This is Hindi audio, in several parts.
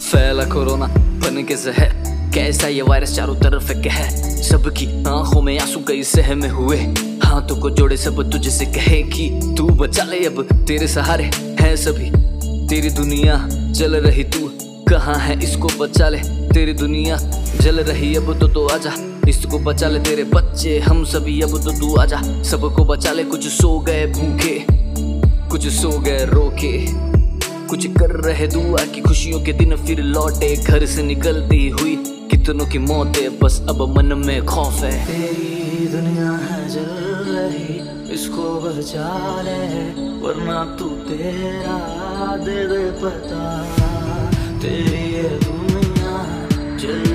फैला कोरोना बन के जहर। कैसा ये वायरस चारों तरफ़ है? सबकी आँखों में आँसू कई सहमे हुए। हाथों को जोड़े सब तुझसे कहे कि तू बचा ले अब। तेरे सहारे हैं सभी। तेरी दुनिया चल रही तू। कहाँ है इसको बचा ले? तेरी दुनिया जल रही अब तो तू आजा। इसको बचा ले तेरे बच्चे, हम सभी अब तो तू आजा। सबको बचा ले, कुछ सो गए भूखे, कुछ सो गए रोके। कुछ कर रहे दुआ की खुशियों के दिन फिर लौटे। घर से निकलती हुई कितनों की मौतें, बस अब मन में खौफ है। तेरी दुनिया है जल रही, इसको बचा ले, वरना तू तेरा दे दे पता। तेरी दुनिया जल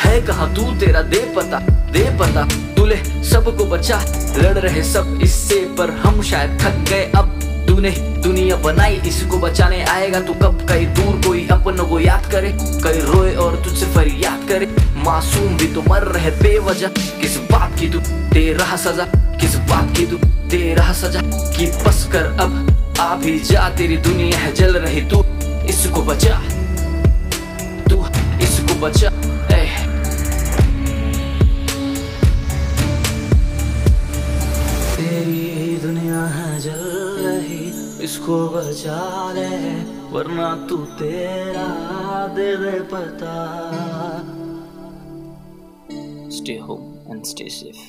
है कहा तू? तेरा दे पता दे पता। तूले सबको बचा, लड़ रहे सब इससे, पर हम शायद थक गए। अब तूने दुनिया बनाई, इसको बचाने आएगा तू कब? कहीं दूर कोई अपनों को याद करे, कहीं रोए और तुझसे फरियाद करे। मासूम भी तो मर रहे बेवजह, किस बात की तू दे रहा सजा? किस बात की तू दे रहा सजा? कि बस कर अब, आ भी जा, तेरी दुनिया है जल रही तू। इसको बचा, तू इसको बचा। किसको बचा ले वरना तू तेरा दे दे पता। Stay home and stay safe